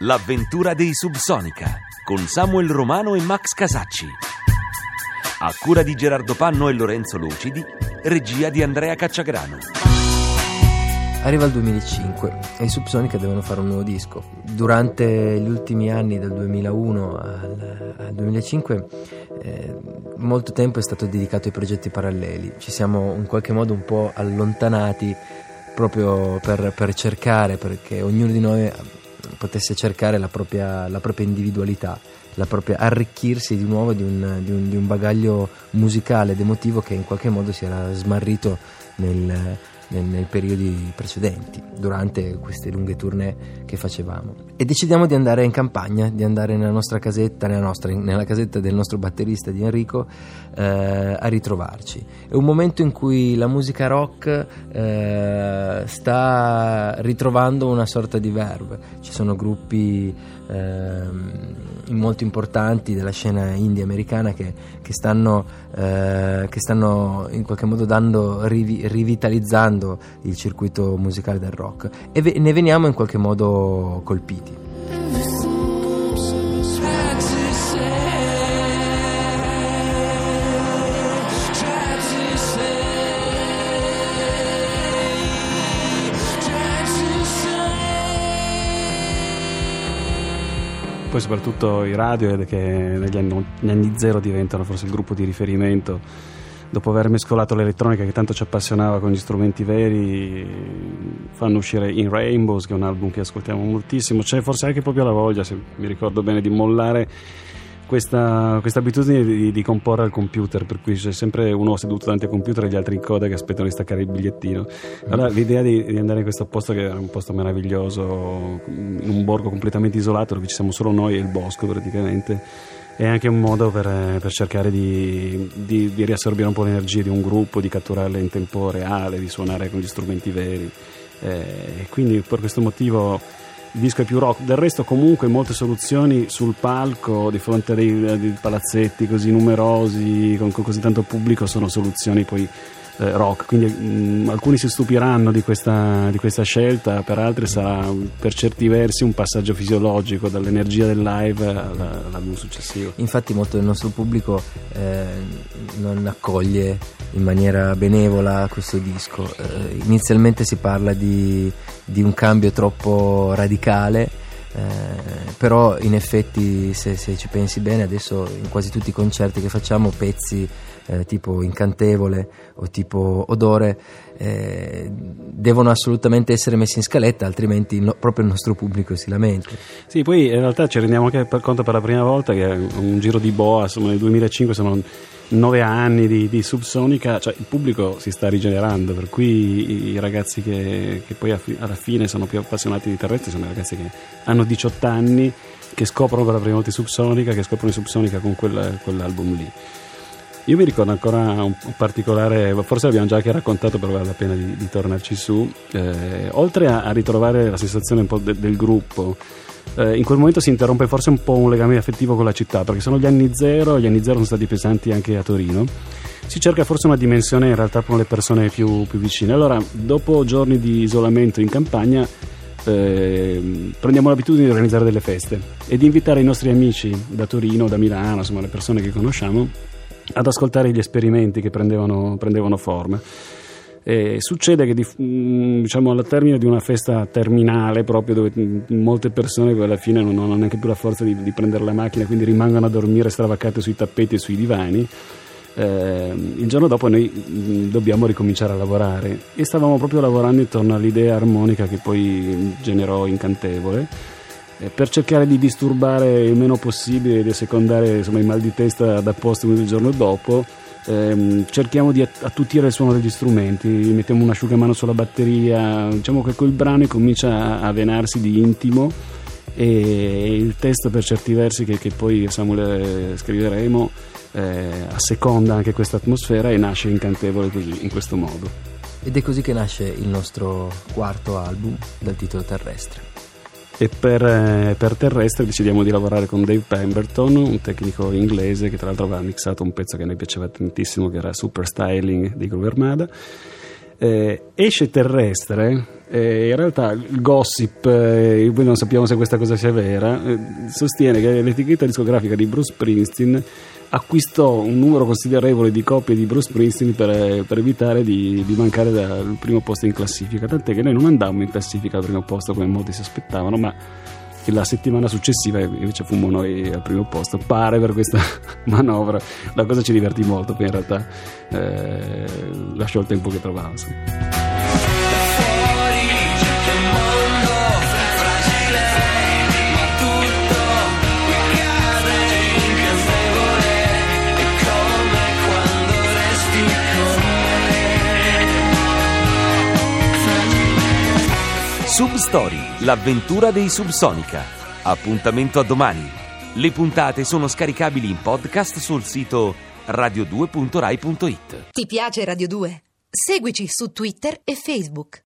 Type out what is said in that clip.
l'avventura dei Subsonica, con Samuel Romano e Max Casacci. A cura di Gerardo Panno e Lorenzo Lucidi, regia di Andrea Cacciagrano. Arriva il 2005 e i Subsonica devono fare un nuovo disco. Durante gli ultimi anni, dal 2001 al, al 2005, eh, molto tempo è stato dedicato ai progetti paralleli. Ci siamo in qualche modo un po' allontanati proprio per, per cercare, perché ognuno di noi potesse cercare la propria, la propria individualità, la propria, arricchirsi di nuovo di un, di, un, di un, bagaglio musicale ed emotivo che in qualche modo si era smarrito nel, nel, nei periodi precedenti, durante queste lunghe tournée che facevamo. E decidiamo di andare in campagna, di andare nella nostra casetta, nella, nostra, nella casetta del nostro batterista di Enrico, eh, a ritrovarci. È un momento in cui la musica rock eh, sta ritrovando una sorta di verve. Ci sono gruppi eh, molto importanti della scena indie americana che, che, stanno, eh, che stanno in qualche modo dando, rivi, rivitalizzando il circuito musicale del rock e ve, ne veniamo in qualche modo colpiti. poi soprattutto i radio che negli anni, negli anni zero diventano forse il gruppo di riferimento dopo aver mescolato l'elettronica che tanto ci appassionava con gli strumenti veri fanno uscire In Rainbows che è un album che ascoltiamo moltissimo c'è forse anche proprio la voglia se mi ricordo bene di mollare questa, abitudine di, di, comporre al computer, per cui c'è sempre uno seduto davanti al computer e gli altri in coda che aspettano di staccare il bigliettino. Allora l'idea di, di andare in questo posto, che era un posto meraviglioso, in un borgo completamente isolato dove ci siamo solo noi e il bosco praticamente, è anche un modo per, per cercare di, di, di, riassorbire un po' l'energia di un gruppo, di catturarle in tempo reale, di suonare con gli strumenti veri. Eh, quindi per questo motivo il disco è più rock. Del resto, comunque, molte soluzioni sul palco di fronte a dei palazzetti così numerosi, con, con, così tanto pubblico, sono soluzioni poi eh, rock. Quindi mh, mm, alcuni si stupiranno di questa, di questa, scelta, per altri sarà per certi versi un passaggio fisiologico dall'energia del live all'album successivo. Infatti, molto del nostro pubblico eh, non accoglie in maniera benevola questo disco. Eh, inizialmente si parla di, di, un cambio troppo radicale, eh, però in effetti se, se, ci pensi bene adesso in quasi tutti i concerti che facciamo pezzi eh, tipo incantevole o tipo odore eh, devono assolutamente essere messi in scaletta altrimenti no, proprio il nostro pubblico si lamenta. Sì poi in realtà ci rendiamo anche conto per la prima volta che un giro di boa insomma nel 2005 sono nove anni di, di, subsonica, cioè il pubblico si sta rigenerando, per cui i, ragazzi che, che poi alla fine sono più appassionati di terrestri sono i ragazzi che hanno 18 anni, che scoprono per la prima volta i subsonica, che scoprono i subsonica con quel, quell'album lì. Io mi ricordo ancora un, un, particolare, forse l'abbiamo già anche raccontato, però vale la pena di, di tornarci su. Eh, oltre a, a, ritrovare la sensazione un po' de, del gruppo, eh, in quel momento si interrompe forse un po' un legame affettivo con la città, perché sono gli anni zero, gli anni zero sono stati pesanti anche a Torino. Si cerca forse una dimensione in realtà con le persone più, più vicine. Allora, dopo giorni di isolamento in campagna, eh, prendiamo l'abitudine di organizzare delle feste e di invitare i nostri amici da Torino, da Milano, insomma le persone che conosciamo, ad ascoltare gli esperimenti che prendevano, prendevano forma. E succede che mm, diciamo, alla termine di una festa terminale, proprio dove mm, molte persone alla fine non hanno neanche più la forza di, di prendere la macchina, quindi rimangono a dormire stravaccate sui tappeti e sui divani, eh, il giorno dopo noi mm, dobbiamo ricominciare a lavorare. E stavamo proprio lavorando intorno all'idea armonica che poi generò incantevole eh, per cercare di disturbare il meno possibile e di secondare insomma, i mal di testa da posto il giorno dopo ehm, cerchiamo di attutire il suono degli strumenti, mettiamo un asciugamano sulla batteria, diciamo che quel brano comincia a venarsi di intimo e il testo per certi versi che, che poi Samuel scriveremo eh, asseconda anche questa atmosfera e nasce incantevole così, in questo modo. Ed è così che nasce il nostro quarto album dal titolo Terrestre. E per, eh, per, terrestre decidiamo di lavorare con Dave Pemberton, un tecnico inglese che tra l'altro aveva mixato un pezzo che a noi piaceva tantissimo, che era Super Styling di Groove Armada. Eh, esce terrestre, eh, in realtà il gossip, eh, noi non sappiamo se questa cosa sia vera, eh, sostiene che l'etichetta discografica di Bruce Springsteen acquistò un numero considerevole di copie di Bruce Springsteen per, per evitare di, di, mancare al primo posto in classifica, tant'è che noi non andammo in classifica al primo posto come molti si aspettavano, ma la settimana successiva invece fummo noi al primo posto. Pare per questa manovra, la cosa ci divertì molto, poi in realtà eh, lasciò il tempo che trovavo. Substory, l'avventura dei Subsonica. Appuntamento a domani. Le puntate sono scaricabili in podcast sul sito radio2.rai.it. Ti piace Radio 2? Seguici su Twitter e Facebook.